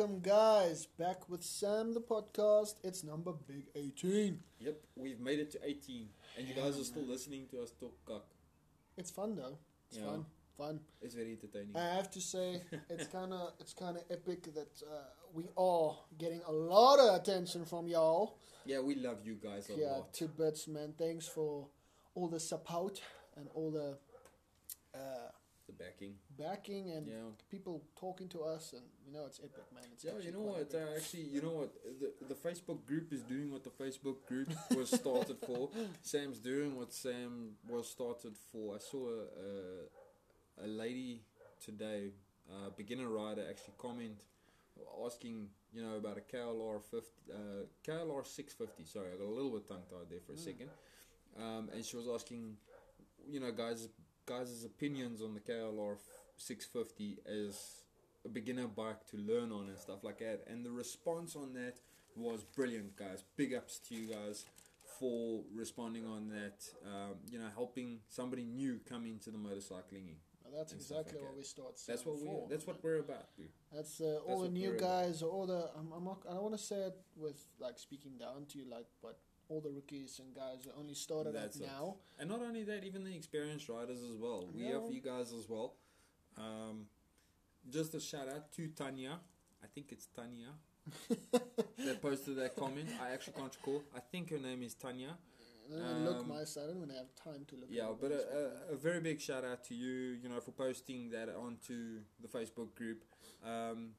welcome, guys. Back with Sam, the podcast. It's number big 18. Yep, we've made it to 18, and you guys are still listening to us talk cock. It's fun though. It's Yeah. fun, fun. It's very entertaining. I have to say, it's kind of it's kind of epic that uh, we are getting a lot of attention from y'all. yeah, we love you guys a Yeah, lot. tidbits, man. Thanks for all the support and all the uh, The backing. backing and Yeah. people talking to us, and you know it's epic, man. It's Yeah, you know what? Uh, actually, you know what? The the Facebook group is doing what the Facebook group was started for. Sam's doing what Sam was started for. I saw a a, a lady today, uh, beginner rider, actually comment asking, you know, about a KLR fifty, uh, KLR six fifty. Sorry, I got a little bit tongue tied there for a Mm. second. Um, and she was asking, you know, guys, guys' opinions on the KLR six fifty as a beginner bike to learn on and stuff like that. And the response on that was brilliant, guys. Big ups to you guys for responding on that. Um, you know, helping somebody new come into the motorcycling. Well, that's stuff like exactly what that. we start. That's what we. That's what we're about. Boo. That's uh, all the new guys, all the. I'm, I'm not. I don't want to say it with like speaking down to you, like, but all the rookies and guys that only started That's up it. now. And not only that, even the experienced riders as well. We have you guys as well. Um, just a shout out to Tanya. I think it's Tanya that posted that comment. I actually can't recall. I think her name is Tanya. I look Um, my side. I don't even have time to look. Yeah, but a, a, a very big shout out to you, you know, for posting that onto the Facebook group. Um,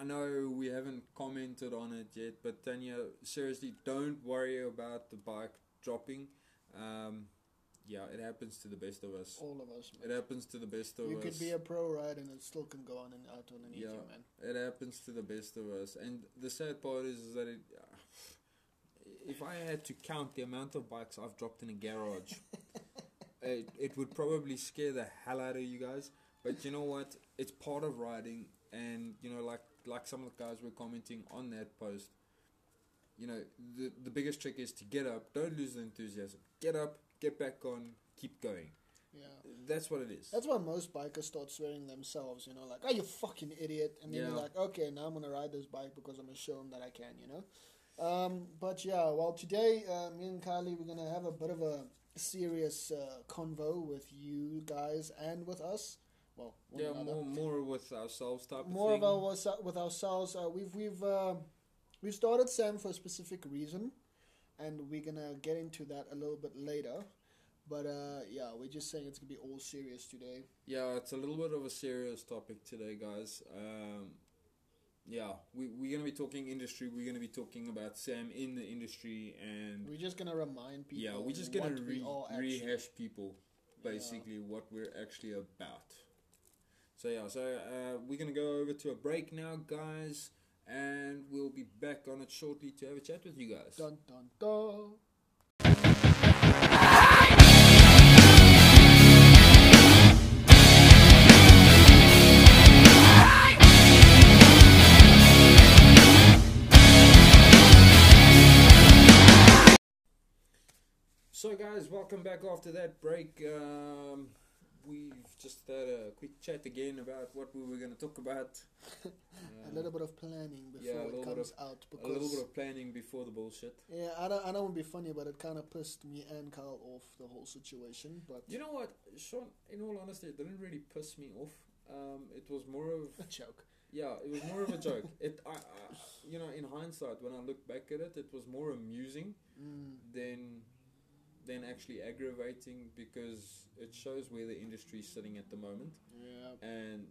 I know we haven't commented on it yet, but Tanya, seriously, don't worry about the bike dropping. Um, yeah, it happens to the best of us. all of us. It happens to the best of You us. You could be a pro ride and it still can go on and out underneath Yeah. you, man. It happens to the best of us, and the sad part is, is that it. If I had to count the amount of bikes I've dropped in a garage, it, it would probably scare the hell out of you guys. But you know what? It's part of riding, and you know, like like some of the guys were commenting on that post. You know, the the biggest trick is to get up. Don't lose the enthusiasm. Get up, get back on, keep going. Yeah. That's what it is. That's why most bikers start swearing themselves, you know, like, oh, you fucking idiot. And then Yeah. you're like, okay, now I'm going to ride this bike because I'm going to show them that I can, you know. Um, but yeah, well, today, uh, me and Kylie, we're going to have a bit of a serious uh, convo with you guys and with us. Well, yeah, another. more more with ourselves type more of our with ourselves. Uh, we've we've uh, we've started Sam for a specific reason, and we're gonna get into that a little bit later. But uh, yeah, we're just saying it's gonna be all serious today. Yeah, it's a little bit of a serious topic today, guys. Um, yeah, we, we're going to be talking industry. We're going to be talking about Sam in the industry. And We're just gonna remind people. yeah, we're just going to re- rehash people, basically, what we're actually about. So, yeah, so uh, we're going to go over to a break now, guys. And we'll be back on it shortly to have a chat with you guys. Dun dun dun. So, guys, welcome back after that break. Um, we've just had a quick chat again about what we were going to talk about. a little bit of planning before yeah, it comes out a because little bit of planning before the bullshit. yeah, I don't I don't want to be funny, but it kind of pissed me and Carl off the whole situation. But You know what, Sean? In all honesty, it didn't really piss me off. Um, it was more of a joke. yeah, it was more of a joke. It, I, I, you know, in hindsight, when I look back at it, it was more amusing Mm. than than actually aggravating because it shows where the industry is sitting at the moment, Yeah. and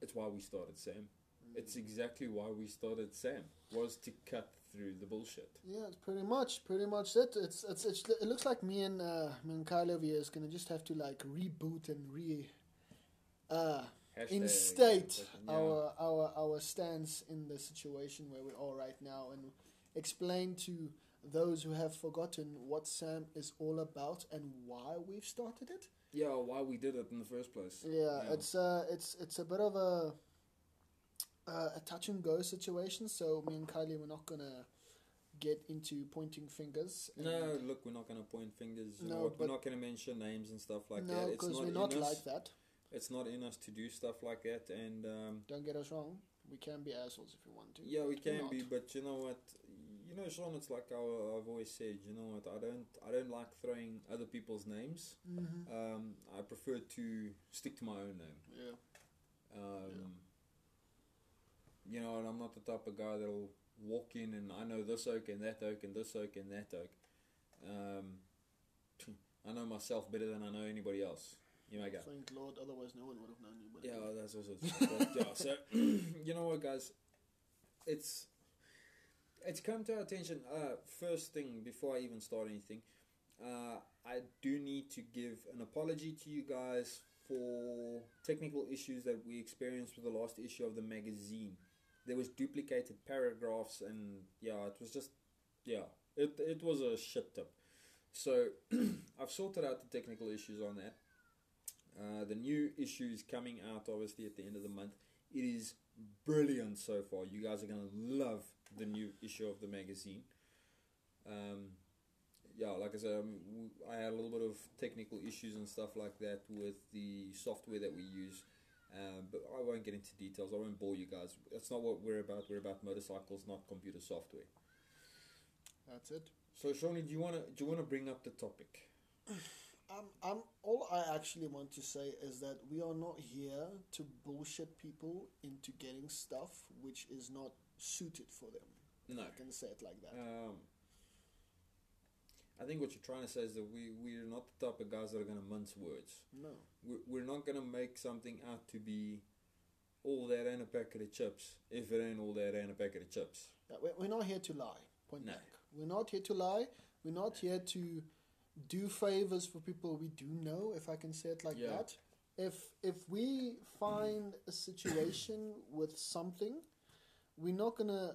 it's why we started Sam. Mm. It's exactly why we started Sam was to cut through the bullshit. Yeah, it's pretty much, pretty much it. It's, it's, it's it looks like me and uh, me and Kyle over here is gonna just have to like reboot and re, uh, Hashtag- instate yeah. our our our stance in the situation where we are right now, and explain to those who have forgotten what Sam is all about and why we've started it. yeah why we did it in the first place. Yeah, Yeah. it's uh, it's it's a bit of a uh, a touch and go situation. So me and Kylie, we're not gonna get into pointing fingers. No, look, we're not going to point fingers. No? We're not going to mention names and stuff like no, that. It's because not we're in not us. like that. It's not in us to do stuff like that, and um, Don't get us wrong. We can be assholes if we want to. yeah, we can be. But you know what? You know, Sean. It's like I, I've always said. You know what? I don't. I don't like throwing other people's names. Mhm. Um, I prefer to stick to my own name. Yeah. Um, You know, and I'm not the type of guy that'll walk in and I know this oak and that oak and this oak and that oak. Um, I know myself better than I know anybody else. You may go. Thank Lord, otherwise no one would have known you. But Yeah, that's also true. but, yeah, so you know what, guys? It's it's come to our attention. Uh, first thing before I even start anything, uh, I do need to give an apology to you guys for technical issues that we experienced with the last issue of the magazine. There was duplicated paragraphs, and yeah, it was just yeah, it it was a shit tip. So I've sorted out the technical issues on that. Uh, the new issue is coming out obviously at the end of the month. It is brilliant so far. You guys are to love the new issue of the magazine. Um, yeah, like I said, um, w- I had a little bit of technical issues and stuff like that with the software that we use. Um, but I won't get into details. I won't bore you guys. That's not what we're about. We're about motorcycles, not computer software. that's it. So, Shawnee, do you wanna do you wanna bring up the topic? Um, I'm all I actually want to say is that we are not here to bullshit people into getting stuff which is not suited for them. No. I can say it like that. Um, I think what you're trying to say is that we we're not the type of guys that are going to mince words. no. We're, we're not going to make something out to be all that and a packet of chips if it ain't all that and a packet of chips. We're not here to lie. Point No. blank. We're not here to lie. We're not here to do favors for people we do know, if I can say it like Yeah. that. If if we find a situation with something, we're not gonna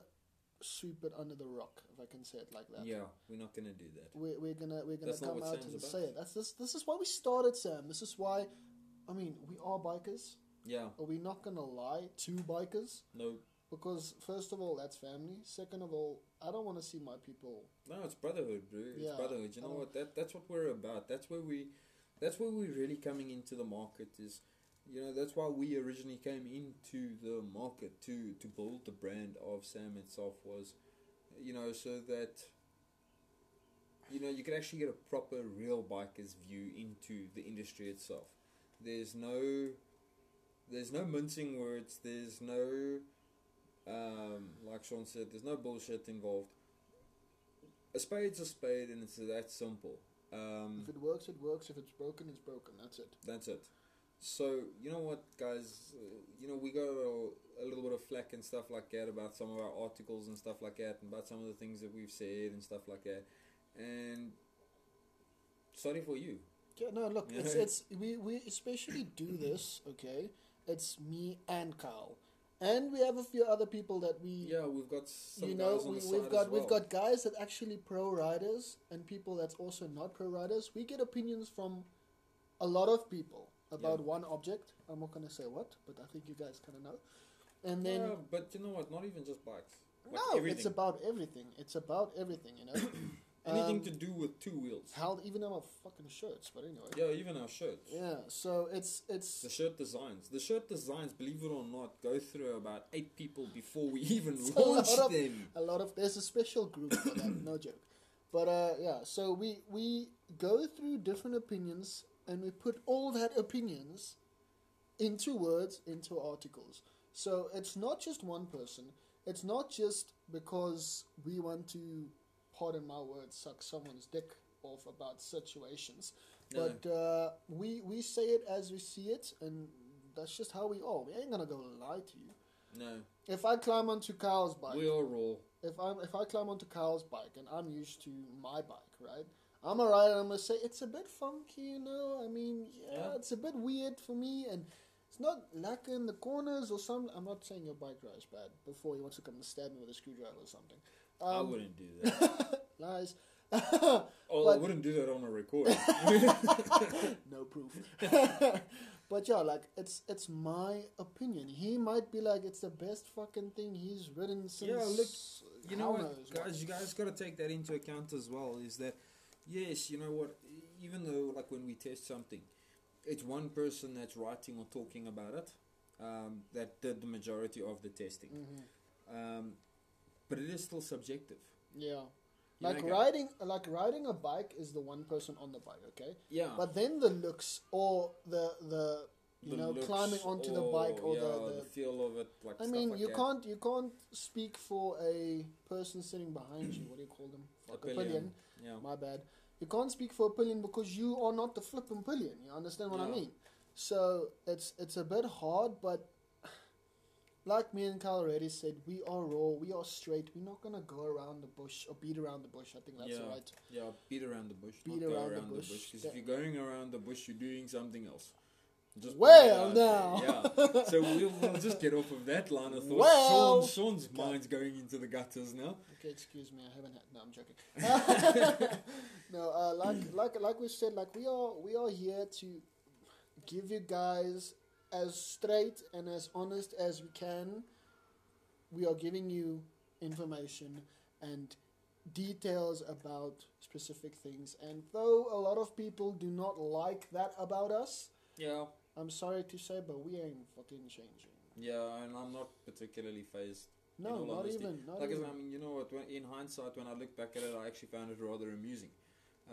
sweep it under the rock, if I can say it like that. Yeah, we're not going to do that. We're, we're gonna we're gonna That's come out Sam's and about. say it. That's this this is why we started, Sam. This is why. I mean, we are bikers. Yeah, Are we not gonna lie to bikers? no, Because first of all, that's family. Second of all, I don't want to see my people no, it's brotherhood, bro. It's Yeah, brotherhood. You know um, what? That that's what we're about. That's where we, that's where we're really coming into the market. Is you know that's why we originally came into the market to to build the brand of Sam itself was, you know, so that. You know, you could actually get a proper real biker's view into the industry itself. There's no, there's no mincing words. There's no, um, like Sean said, there's no bullshit involved. A spade's a spade, and it's that simple. Um, If it works, it works. If it's broken, it's broken. That's it. that's it. So you know what, guys? Uh, you know we got a, a little bit of flack and stuff like that about some of our articles and stuff like that, and about some of the things that we've said and stuff like that. And sorry for you. Yeah, no, look, Yeah. it's it's we we especially do this. Okay, it's me and Carl, and we have a few other people that we. Yeah, we've got some you know, we, side got well. we've got guys that actually pro riders and people that's also not pro riders. We get opinions from a lot of people about Yeah. one object. I'm not gonna say what, but I think you guys kind of know. And then yeah, but you know what? Not even just bikes. Like no, everything. it's about everything. It's about everything. You know, anything Um, to do with two wheels. hell, even our fucking shirts. But anyway, Yeah, even our shirts. yeah. So it's it's The shirt designs. The shirt designs, believe it or not, go through about eight people before we even It's a launch of- them. a lot of there's a special group for that no joke but uh yeah so we we go through different opinions and we put all that opinions into words into articles so it's not just one person it's not just because we want to pardon my words suck someone's dick off about situations No. but uh, we we say it as we see it and that's just how we are we ain't gonna go lie to you No, if I climb onto Carl's bike, we are raw. if I if I climb onto Carl's bike and I'm used to my bike, right? I'm alright, rider. I'm gonna say it's a bit funky, you know. I mean, yeah, Yeah. it's a bit weird for me, and it's not lacking in the corners or some. I'm not saying your bike ride's bad. Before he wants to come and stab me with a screwdriver or something. I Um, wouldn't do that. lies. oh, I wouldn't do that on a recording. no proof. but yeah, like it's it's my opinion. He might be like it's the best fucking thing he's ridden since. Yeah, look, you know what, guys? You guys got to take that into account as well. Is that yes, you know what? Even though like when we test something, it's one person that's writing or talking about it um, that did the majority of the testing. hmm Um, but it is still subjective. Yeah. You Like riding, like riding a bike is the one person on the bike, okay. Yeah. But then the looks or the the you the know climbing onto the bike or yeah, the, the feel of it. Like I mean, like you that. can't you can't speak for a person sitting behind you. What do you call them? A Like a pillion. pillion. Yeah. My bad. You can't speak for a pillion because you are not the flipping pillion. You understand what I mean? So it's it's a bit hard, but like me and Kyle already said, we are raw, we are straight. We're not gonna go around the bush or beat around the bush. I think that's Yeah. right. Yeah, beat around the bush. Beat not go around the around the bush. Because if you're going around the bush, you're doing something else. Just Well, put it out now. Yeah. So we'll, we'll just get off of that line of thought. Well. Sean, Sean's mind's going into the gutters now. Okay, excuse me. I haven't had. No, I'm joking. no, uh, like like like we said, like we are we are here to give you guys as straight and as honest as we can. We are giving you information and details about specific things. And though a lot of people do not like that about us, Yeah. I'm sorry to say, but we ain't fucking changing. Yeah, and I'm not particularly phased. No, not honesty. even. Not like I even. I mean, you know what? When, in hindsight, when I look back at it, I actually found it rather amusing,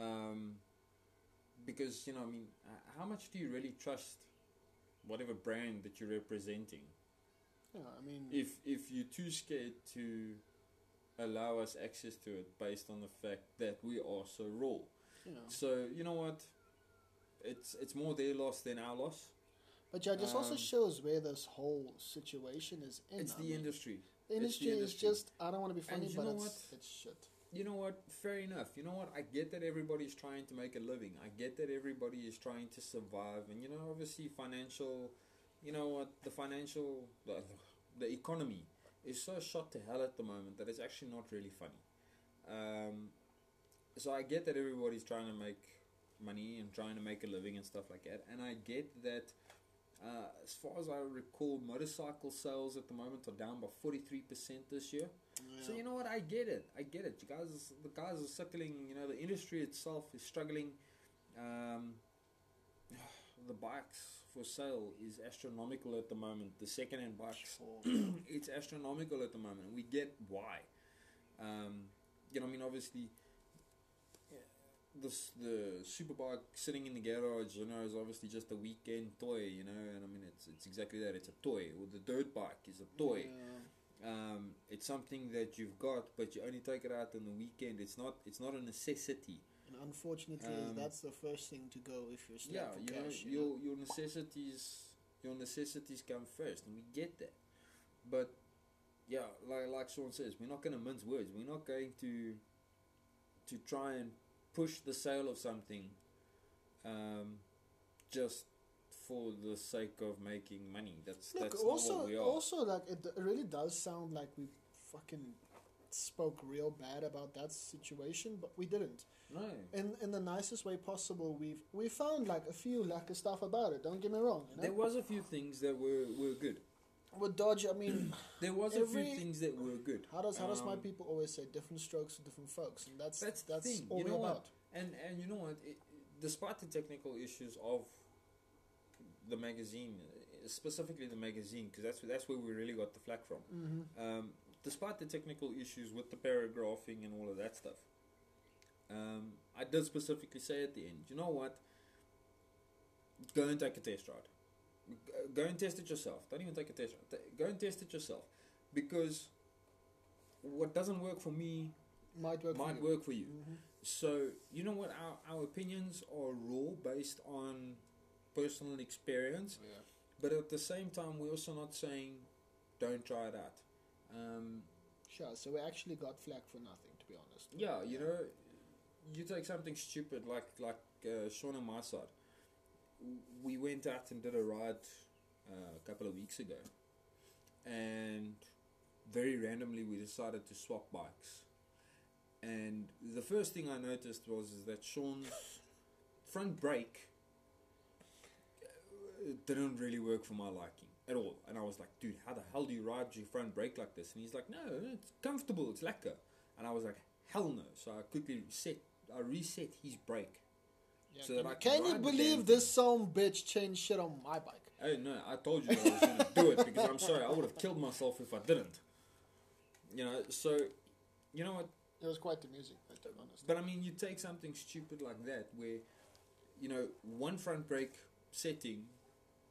um, because you know, I mean, how much do you really trust whatever brand that you're representing? yeah, I mean, If if you're too scared to allow us access to it based on the fact that we are so raw, know. so you know what? It's it's more their loss than our loss. But yeah, this also Um, shows where this whole situation is in. It's I the mean, industry. the industry, industry. is just. I don't want to be funny, but it's, it's shit. you know what? Fair enough. You know what? I get that everybody's trying to make a living. I get that everybody is trying to survive, and you know, obviously, financial. You know what? The financial, the, the economy is so shot to hell at the moment that it's actually not really funny. Um, so I get that everybody's trying to make money and trying to make a living and stuff like that, and I get that. Uh, as far as I recall, motorcycle sales at the moment are down by forty three percent this year. So you know what? I get it. I get it. You guys, the guys are suckling. You know, the industry itself is struggling. Um, the bikes for sale is astronomical at the moment. The second-hand bikes, Sure. it's astronomical at the moment. We get why. Um, you know, I mean, obviously, this the superbike sitting in the garage, you know, is obviously just a weekend toy. You know, and I mean, it's it's exactly that. It's a toy. Or the dirt bike is a toy. Yeah. Um, it's something that you've got, but you only take it out on the weekend. It's not. It's not a necessity. And unfortunately, Um, that's the first thing to go if you're Yeah, for you know, cash. you your know. your necessities, your necessities come first, and we get that. But yeah, like like Sean says, we're not going to mince words. We're not going to to try and push the sale of something, um, just for the sake of making money. That's Look, that's also, not what we are. also, like it, it really does sound like we fucking spoke real bad about that situation, but we didn't. no, In in the nicest way possible, we've we found like a few lack of stuff about it. Don't get me wrong. You know? there was a few things that were were good. With Dodge, I mean, There was a Every- few things that were good. how does how does my Um, people always say different strokes for different folks, and that's That's that's, thing. all you know about. what? And and you know what? It, despite the technical issues of the magazine, specifically the magazine, because that's that's where we really got the flack from. Mm-hmm. Um, despite the technical issues with the paragraphing and all of that stuff, um, I did specifically say at the end, you know what? Go and take a test ride. Go and test it yourself. Don't even take a test Go and test it yourself, because what doesn't work for me Might work. might for you. work for you. Mhm. So you know what? Our our opinions are raw based on personal experience, Yeah. but at the same time, we're also not saying don't try it out. Um, Sure. So we actually got flack for nothing, to be honest. yeah, you know, you take something stupid like like uh, Sean and my side. We went out and did a ride uh, a couple of weeks ago, and very randomly we decided to swap bikes. And the first thing I noticed was is that Sean's front brake uh, didn't really work for my liking at all. And I was like, dude, how the hell do you ride your front brake like this? And he's like, no, it's comfortable, it's lekker. And I was like, hell no. So I quickly set, I reset his brake. Yeah, so that I can, can you believe this some bitch changed shit on my bike? Hey, no, I told you I was going to do it because I'm sorry, I would have killed myself if I didn't. You know, so, you know what? It was quite to be honest. But I mean, you take something stupid like that where, you know, one front brake setting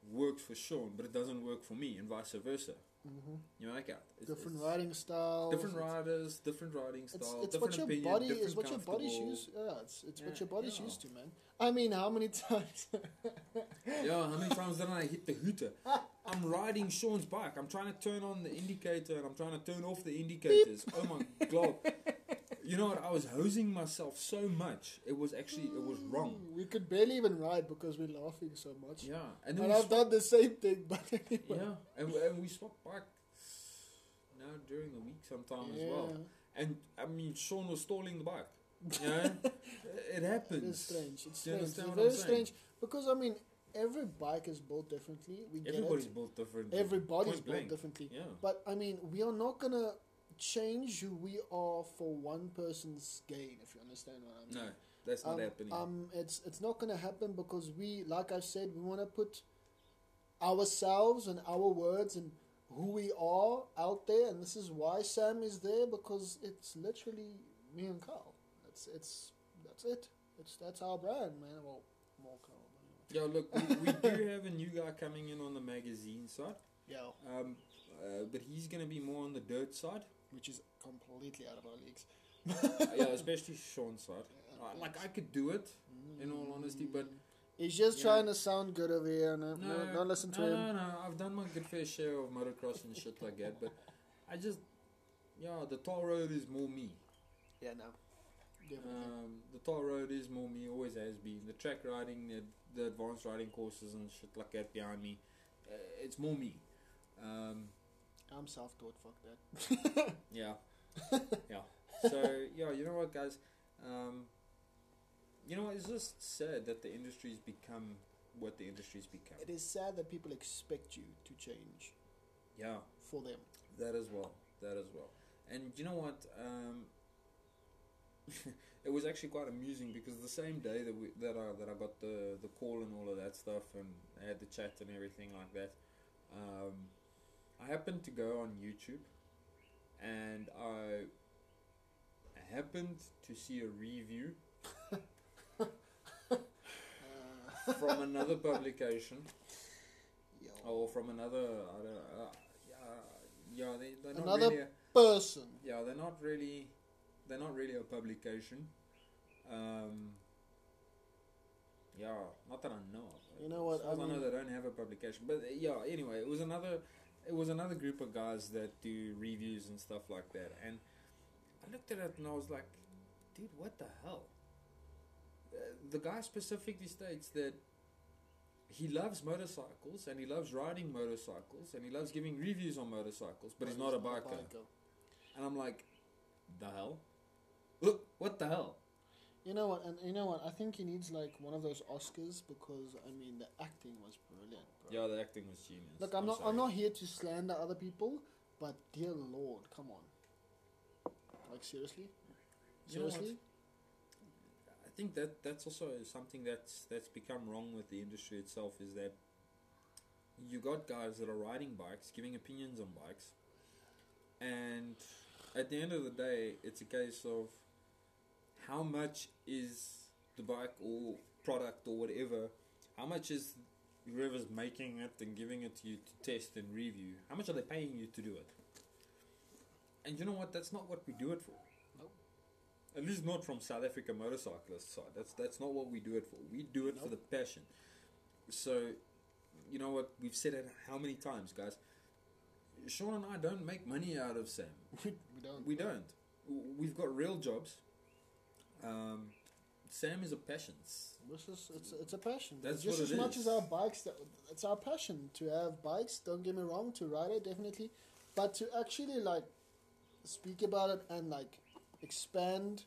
works for Sean, but it doesn't work for me, and vice versa. hmm You know, like that. It's- Different it's riding styles. Different riders, different riding It's, style, it's different what your opinion, body is what your body's used. Yeah, it's it's what your body's yeah. used to, man. I mean, how many times? Yeah, how many times did I hit the hooter? I'm riding Sean's bike. I'm trying to turn on the indicator and I'm trying to turn off the indicators. Oh my god. You know what? I was hosing myself so much. It was actually it was wrong. Mm, we could barely even ride because we're laughing so much. Yeah, and then And I've done the same thing, but anyway. yeah, and, we- and we swapped bikes now during the week sometime as well. And I mean, Sean was stalling the bike. You know, it happens. is strange. It's strange. It's very strange because I mean, every bike is built differently. We get Everybody's built differently. Everybody's point built blank. differently. Yeah. But I mean, we are not gonna change who we are for one person's gain. If you understand what I mean. No, that's not um, happening. Um, it's it's not gonna happen because we, like I've said, we want to put ourselves and our words and who we are out there, and this is why Sam is there because it's literally me and Carl. It's it's that's it. It's that's our brand, man. Well, more Carl. Yeah, look, we, we do have a new guy coming in on the magazine side, anyway. um, uh, but he's going to be more on the dirt side. Which is completely out of our leagues. Uh, yeah, especially Sean's side. Uh, like, I could do it, in all honesty, but He's just Yeah. trying to sound good over here. No, no, no, don't listen to no, him. No, no, I've done my good fair share of motocross and shit like that, but I just, yeah, the tar road is more me. Yeah, no. Um, the tar road is more me, always has been. The track riding, the, the advanced riding courses and shit like that behind me, uh, it's more me. Um, I'm self-taught. Fuck that. Yeah. yeah. So, yeah, you know what, guys? Um, you know what? It's just sad that the industry's become what the industry's become. It is sad that people expect you to change Yeah, for them. that as well. That as well. And you know what? Um, it was actually quite amusing because the same day that we that I that I got the the call and all of that stuff and I had the chat and everything like that, um, I happened to go on YouTube, and I happened to see a review from another publication. Yo. or from another I don't uh, yeah yeah they they're not Another- really a, Person. yeah they're not really they're not really a publication. Um yeah not that I know of. You know what, As far as I I know they don't have a publication. But uh, yeah anyway it was another it was another group of guys that do reviews and stuff like that and I looked at it and I was like dude what the hell uh, the guy specifically states that he loves motorcycles and he loves riding motorcycles and he loves giving reviews on motorcycles, but he's not a biker. And I'm like, the hell? What the hell? You know what? And you know what? I think he needs like one of those Oscars because I mean the acting was brilliant. Bro. Yeah, the acting was genius. Look, I'm, not. sorry. I'm not here to slander other people, but dear Lord, come on. Like seriously, You know seriously. I think that that's also something that's that's become wrong with the industry itself is that you got guys that are riding bikes, giving opinions on bikes, and at the end of the day, it's a case of how much is the bike or product or whatever, how much is whoever's making it and giving it to you to test and review, how much are they paying you to do it? And you know what? That's not what we do it for. Nope. At least not from South Africa motorcyclist side. That's that's not what we do it for. We do it for the passion. So, you know what? We've said it how many times, guys. Sean and I don't make money out of Sam. we don't. We don't. We've got real jobs. Um, Sam is a passion. This is it's it's a passion. That's just as much is. as our bikes. That it's our passion to have bikes. Don't get me wrong. To ride it definitely, but to actually like speak about it and like expand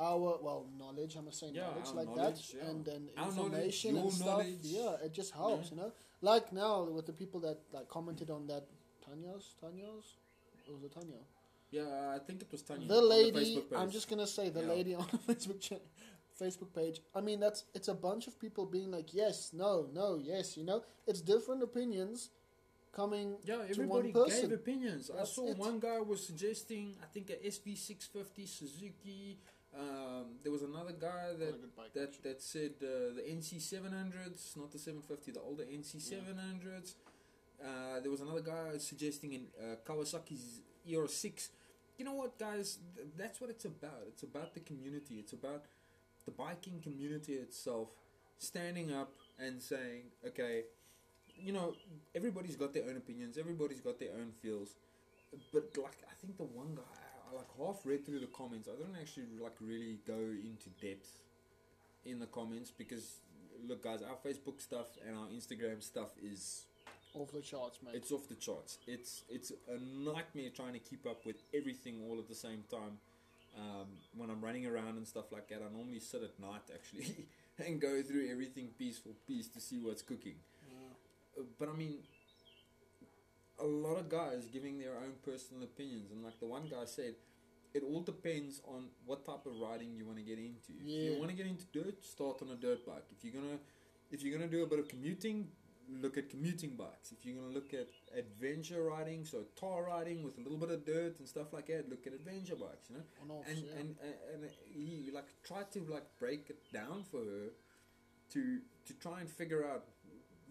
our well knowledge. I'm gonna say Yeah, knowledge like knowledge, that, yeah. and then Our knowledge, information and stuff. knowledge. Yeah, it just helps. You know, like now with the people that like commented on that Tanya's Tanya's. It was it Tanya? Yeah, I think it was Tanya. the on lady Facebook i'm just gonna say the Yeah. lady on the facebook chat Facebook page. I mean, that's it's a bunch of people being like, yes, no, no, yes. You know, it's different opinions coming Yeah, everybody gave opinions. I saw it. one guy was suggesting, I think a SV650 Suzuki. Um, there was another guy that bike, that actually. that said uh, the NC700s, not the 750, the older NC700s. Uh, there was another guy suggesting in uh, Kawasaki's ER-6. You know what, guys? Th- that's what it's about. It's about the community. It's about the biking community itself standing up and saying, okay, you know, everybody's got their own opinions, everybody's got their own feels. But like, I think the one guy, I like half read through the comments. I don't actually like really go into depth in the comments because look, guys, our Facebook stuff and our Instagram stuff is off the charts, mate. it's off the charts. It's it's a nightmare trying to keep up with everything all at the same time. Um, when I'm running around and stuff like that, I normally sit at night actually and go through everything piece for piece to see what's cooking. Yeah. Uh, But I mean, a lot of guys giving their own personal opinions, and like the one guy said, it all depends on what type of riding you want to get into. If you want to get into dirt, start on a dirt bike. If you're gonna, if you're gonna do a bit of commuting, look at commuting bikes. If you're gonna look at adventure riding, so tar riding with a little bit of dirt and stuff like that, look at adventure bikes. You know On off, and yeah. and and he like tried to like break it down for her to to try and figure out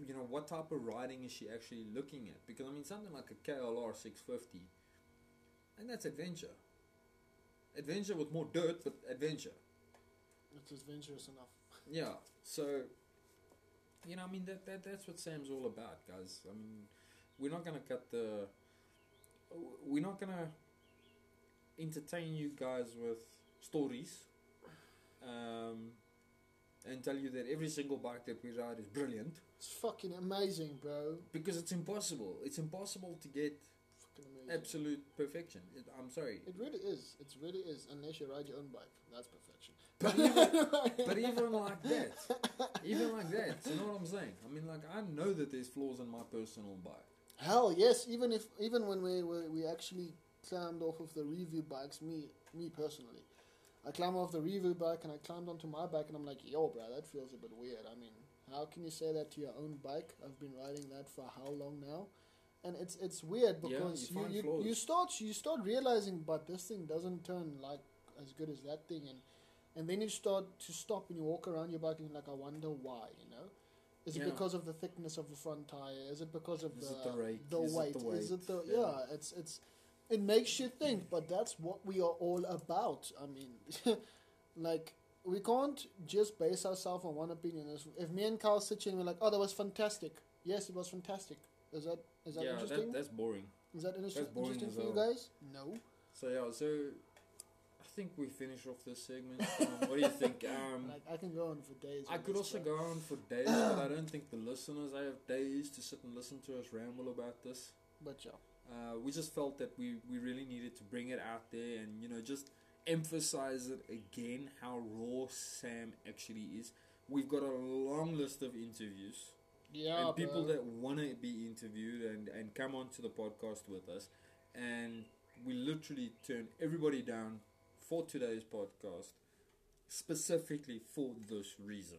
you know what type of riding is she actually looking at because I mean something like a KLR 650 and that's adventure adventure with more dirt but adventure it's adventurous enough. yeah so you know I mean that, that that's what Sam's all about guys I mean we're not gonna cut the we're not gonna entertain you guys with stories um, and tell you that every single bike that we ride is brilliant It's fucking amazing, bro. because it's impossible. It's impossible to get absolute perfection. It, I'm sorry, It really is. It really is. Unless you ride your own bike, that's perfection. But even, but even like that, even like that, you know what I'm saying? I mean, like I know that there's flaws in my personal bike. Hell yes. Even if even when we we, we actually climbed off of the review bikes, me me personally, I climbed off the review bike and I climbed onto my bike and I'm like, yo, bro, that feels a bit weird. I mean, how can you say that to your own bike? I've been riding that for how long now? And it's it's weird Yeah, because you you, you, you start you start realizing, but this thing doesn't turn like as good as that thing, and and then you start to stop and you walk around your bike and you're like, I wonder why, you know. Is Yeah. it because of the thickness of the front tire? Is it because of Is the the rake? the Is it weight? Is it the yeah. Yeah. It's it's it makes you think, but that's what we are all about. I mean, like we can't just base ourselves on one opinion. If, me and Carl sit here and we're like, "Oh, that was fantastic," yes, it was fantastic. Is that is that yeah, interesting? that, that's boring. is that inter- that's boring interesting as for you guys? No. So yeah, so think we finish off this segment. Um, what do you think? Um, like I can go on for days. I could also go on for days, but I don't think the listeners have days to sit and listen to us ramble about this. But yeah, Uh, we just felt that we, we really needed to bring it out there and you know just emphasize it again how raw Sam actually is. We've got a long list of interviews yeah, and people bro. that want to be interviewed and, and come onto the podcast with us, and we literally turned everybody down for today's podcast specifically for this reason.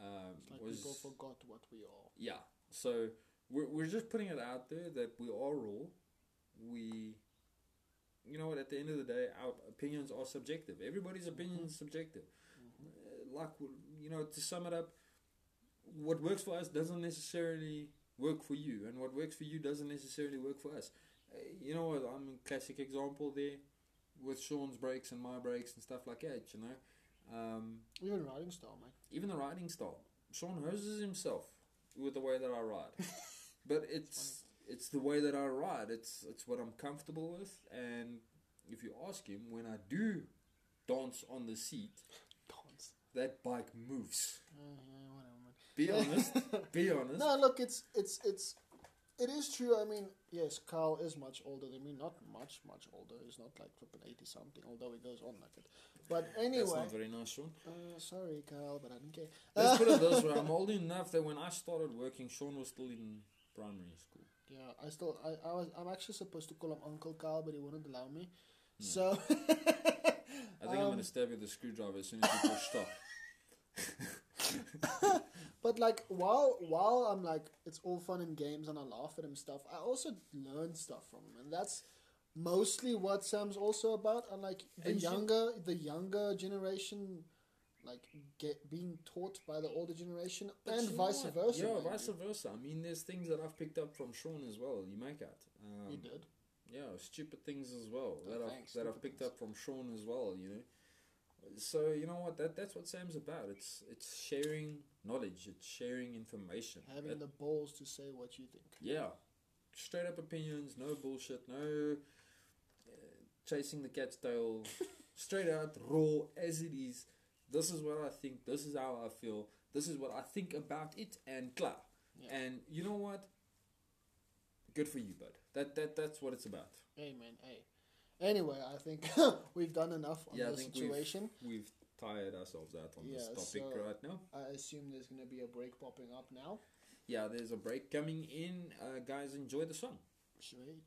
Um, like was people forgot what we are. yeah. So we're we're just putting it out there that we are raw. We, you know what? At the end of the day, our opinions are subjective. Everybody's opinion is subjective. Uh, Like you know, to sum it up, what works for us doesn't necessarily work for you, and what works for you doesn't necessarily work for us. Uh, you know what? I'm a classic example there with Sean's brakes and my brakes and stuff like that. You know. Um, Even riding style, mate. even the riding style. Sean hoses himself with the way that I ride, but it's it's the way that I ride. It's it's what I'm comfortable with, and if you ask him, when I do dance on the seat, Dance. that bike moves. Uh, yeah, whatever, man. Be honest. be honest. No, look, it's it's it's it is true. I mean, yes, Carl is much older than me. Not much, much older. He's not like flipping eighty something. Although he goes on like it. But anyway. That's not very nice, Sean. uh, sorry, Carl, but I don't care. Let's put it this way: I'm old enough that when I started working, Sean was still in primary school. Yeah, I still I, I was I'm actually supposed to call him Uncle Carl, but he wouldn't allow me. No. So I think I'm Um, gonna stab you with a screwdriver as soon as you push stop. But like while while I'm like it's all fun and games and I laugh at him stuff, I also learn stuff from him, and that's mostly what Sam's also about. And like the And you- younger the younger generation, like get being taught by the older generation, and vice what? versa. Yeah, maybe. vice versa. I mean, there's things that I've picked up from Sean as well. You make out. Um, You did. Yeah, stupid things as well Oh, that I've that I've picked things. up from Sean as well. You know, so you know what that that's what Sam's about. It's it's sharing knowledge. It's sharing information. Having That- the balls to say what you think. yeah, straight up opinions. No bullshit. No uh, chasing the cat's tail. straight out, raw as it is. This is what I think. This is how I feel. This is what I think about it, and klar. Yeah. And you know what? Good for you, bud. That that that's what it's about. Amen. Hey. Anyway, I think we've done enough on Yeah, I the think situation. We've tired ourselves out on this topic so- right now. I assume there's going to be a break popping up now. Yeah, there's a break coming in. Uh, guys, enjoy the song. Sweet.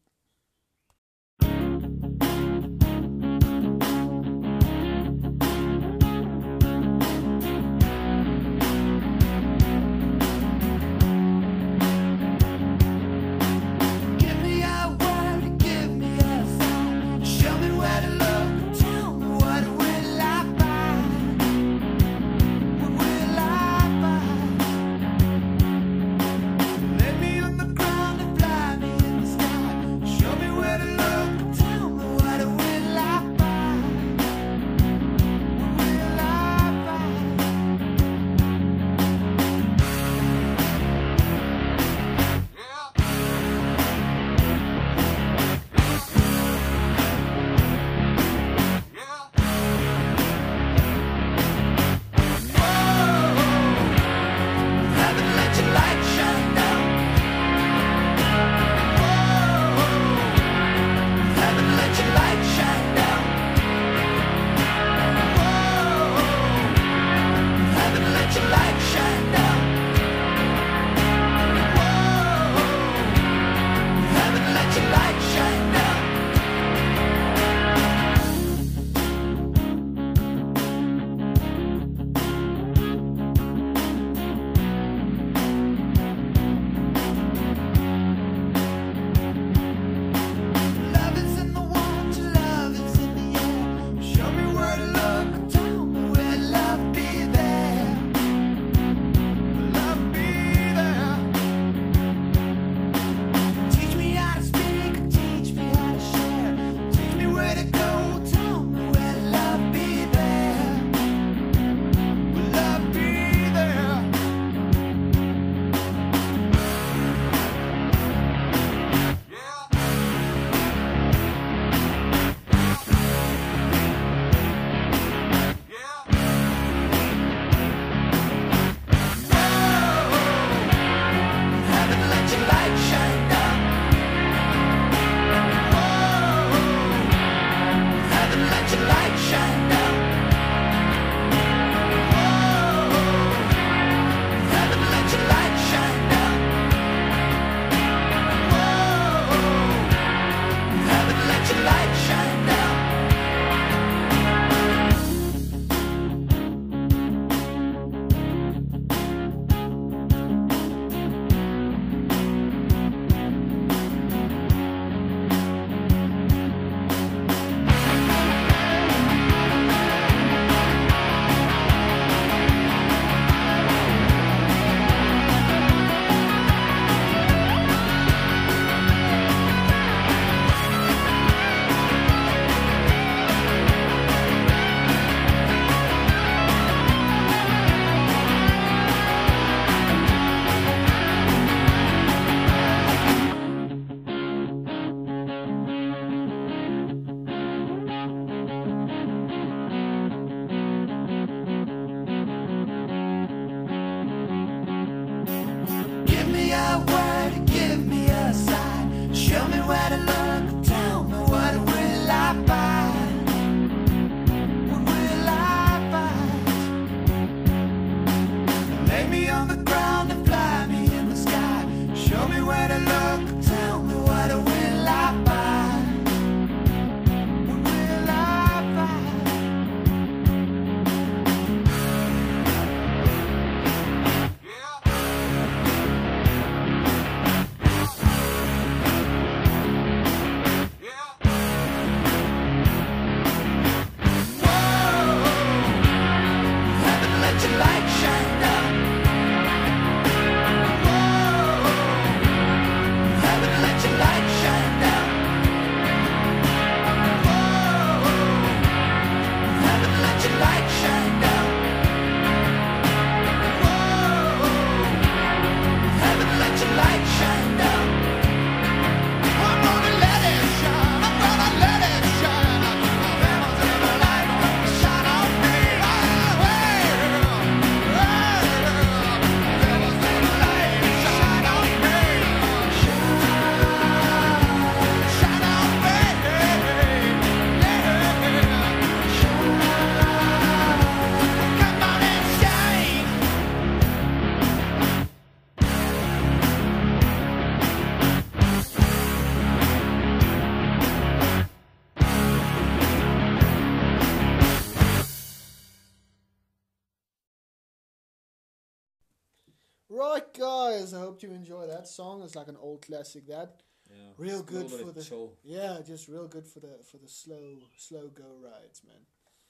Right, guys. I hope you enjoy that song. It's like an old classic. That Yeah. real good for the chill. yeah, just real good for the for the slow slow go rides, man.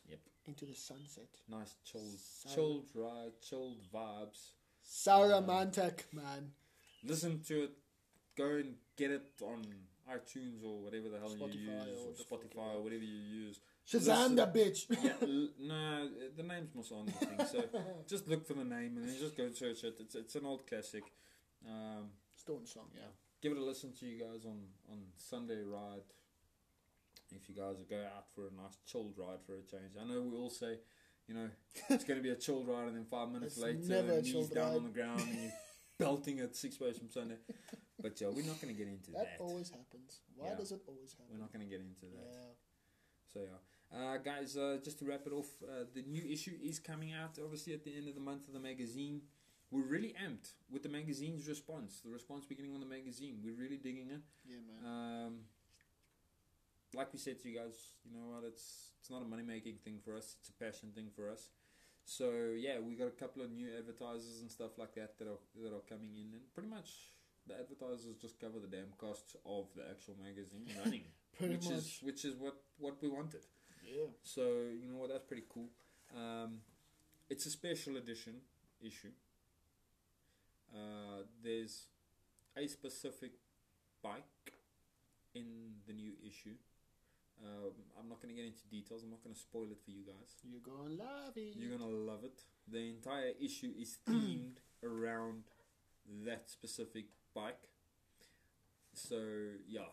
Yep. Into the sunset. Nice chilled, Silent. chilled ride, chilled vibes. Saramantak, um, man. Listen to it. Go and get it on iTunes or whatever the hell Spotify you use, or or Spotify or whatever you use. Shazam the bitch. yeah, l- no, the name's must on the thing. So just look for the name and then just go search it. It's it's an old classic. Um, Stone song, yeah. give it a listen to you guys on on Sunday ride. If you guys go out for a nice chilled ride for a change, I know we all say, you know, it's going to be a chilled ride, and then five minutes It's later, never a knees chilled down ride. on the ground, and you're belting at six pace from Sunday. But yeah, we're not going to get into That that. always happens. Why Yeah. does it always happen? We're not going to get into that. Yeah. So yeah, uh, guys, uh, just to wrap it off, uh, the new issue is coming out. Obviously, at the end of the month of the magazine, we're really amped with the magazine's response. The response we're getting on the magazine, we're really digging it. Yeah, man. Um, like we said to you guys, you know what? It's it's not a money making thing for us. It's a passion thing for us. So yeah, we got a couple of new advertisers and stuff like that that are that are coming in, and pretty much the advertisers just cover the damn costs of the actual magazine running, Pretty which much. is which is what what we wanted. yeah. So you know what? That's pretty cool. Um, it's a special edition issue. Uh, there's a specific bike in the new issue. Um, I'm not going to get into details. I'm not going to spoil it for you guys. You're gonna love it. You're gonna love it. The entire issue is themed around that specific bike. So yeah,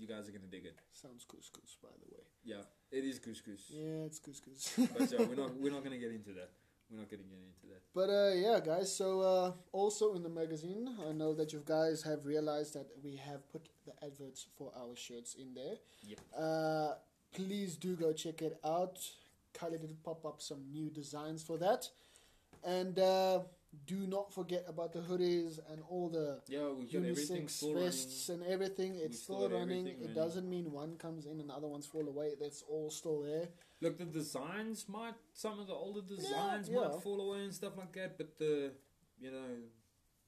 you guys are gonna dig it. Sounds couscous, by the way. Yeah, it is couscous. Yeah, it's couscous. But yeah, we're not we're not gonna get into that. We're not gonna get into that. But uh, yeah, guys. So uh, also in the magazine, I know that you guys have realized that we have put the adverts for our shirts in there. Yep. Uh, please do go check it out. Kylie did pop up some new designs for that, and uh, do not forget about the hoodies and all the Yeah, we've got unisex vests running. and everything. We've It's still still running. It running. doesn't mean one comes in and other ones fall away. That's all still there. Look, the designs might some of the older designs yeah. might fall away and stuff like that, but the you know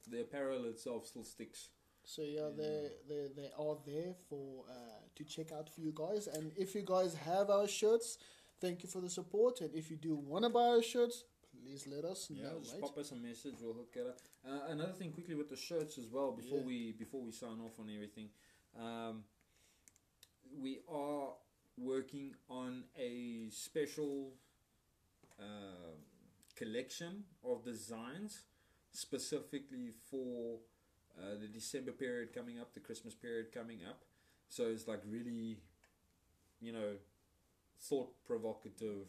the apparel itself still sticks. So yeah, they they they are there for uh, to check out for you guys. And if you guys have our shirts, thank you for the support. And if you do want to buy our shirts, please let us Yeah, know. just mate. pop us a message. We'll hook it up. Uh, another thing, quickly with the shirts as well. Before Yeah. we before we sign off on everything, um, we are working on a special um collection of designs specifically for uh, the December period coming up, the Christmas period coming up. So it's like really, you know, thought provocative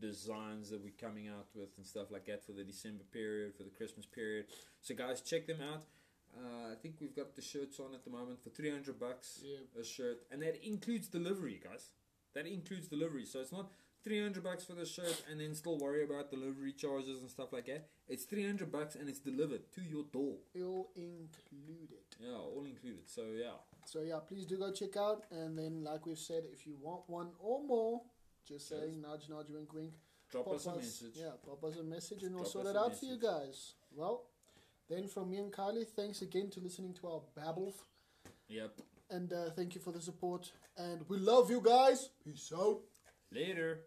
designs that we're coming out with and stuff like that for the December period, for the Christmas period. So guys, check them out. Uh, I think we've got the shirts on at the moment for three hundred bucks Yeah. a shirt, and that includes delivery, guys. That includes delivery. So it's not three hundred bucks for the shirt and then still worry about delivery charges and stuff like that. It's three hundred bucks and it's delivered to your door. All included. Yeah, all included. So yeah, So yeah, please do go check out. And then, like we've said, if you want one or more, just Yes. saying nudge, nudge, wink, wink. drop pop us a message. Yeah, pop us a message and we'll sort it out for you guys. Well, then from me and Kylie, thanks again to listening to our babble. Yep. And uh, thank you for the support. And we love you guys. Peace out. Later.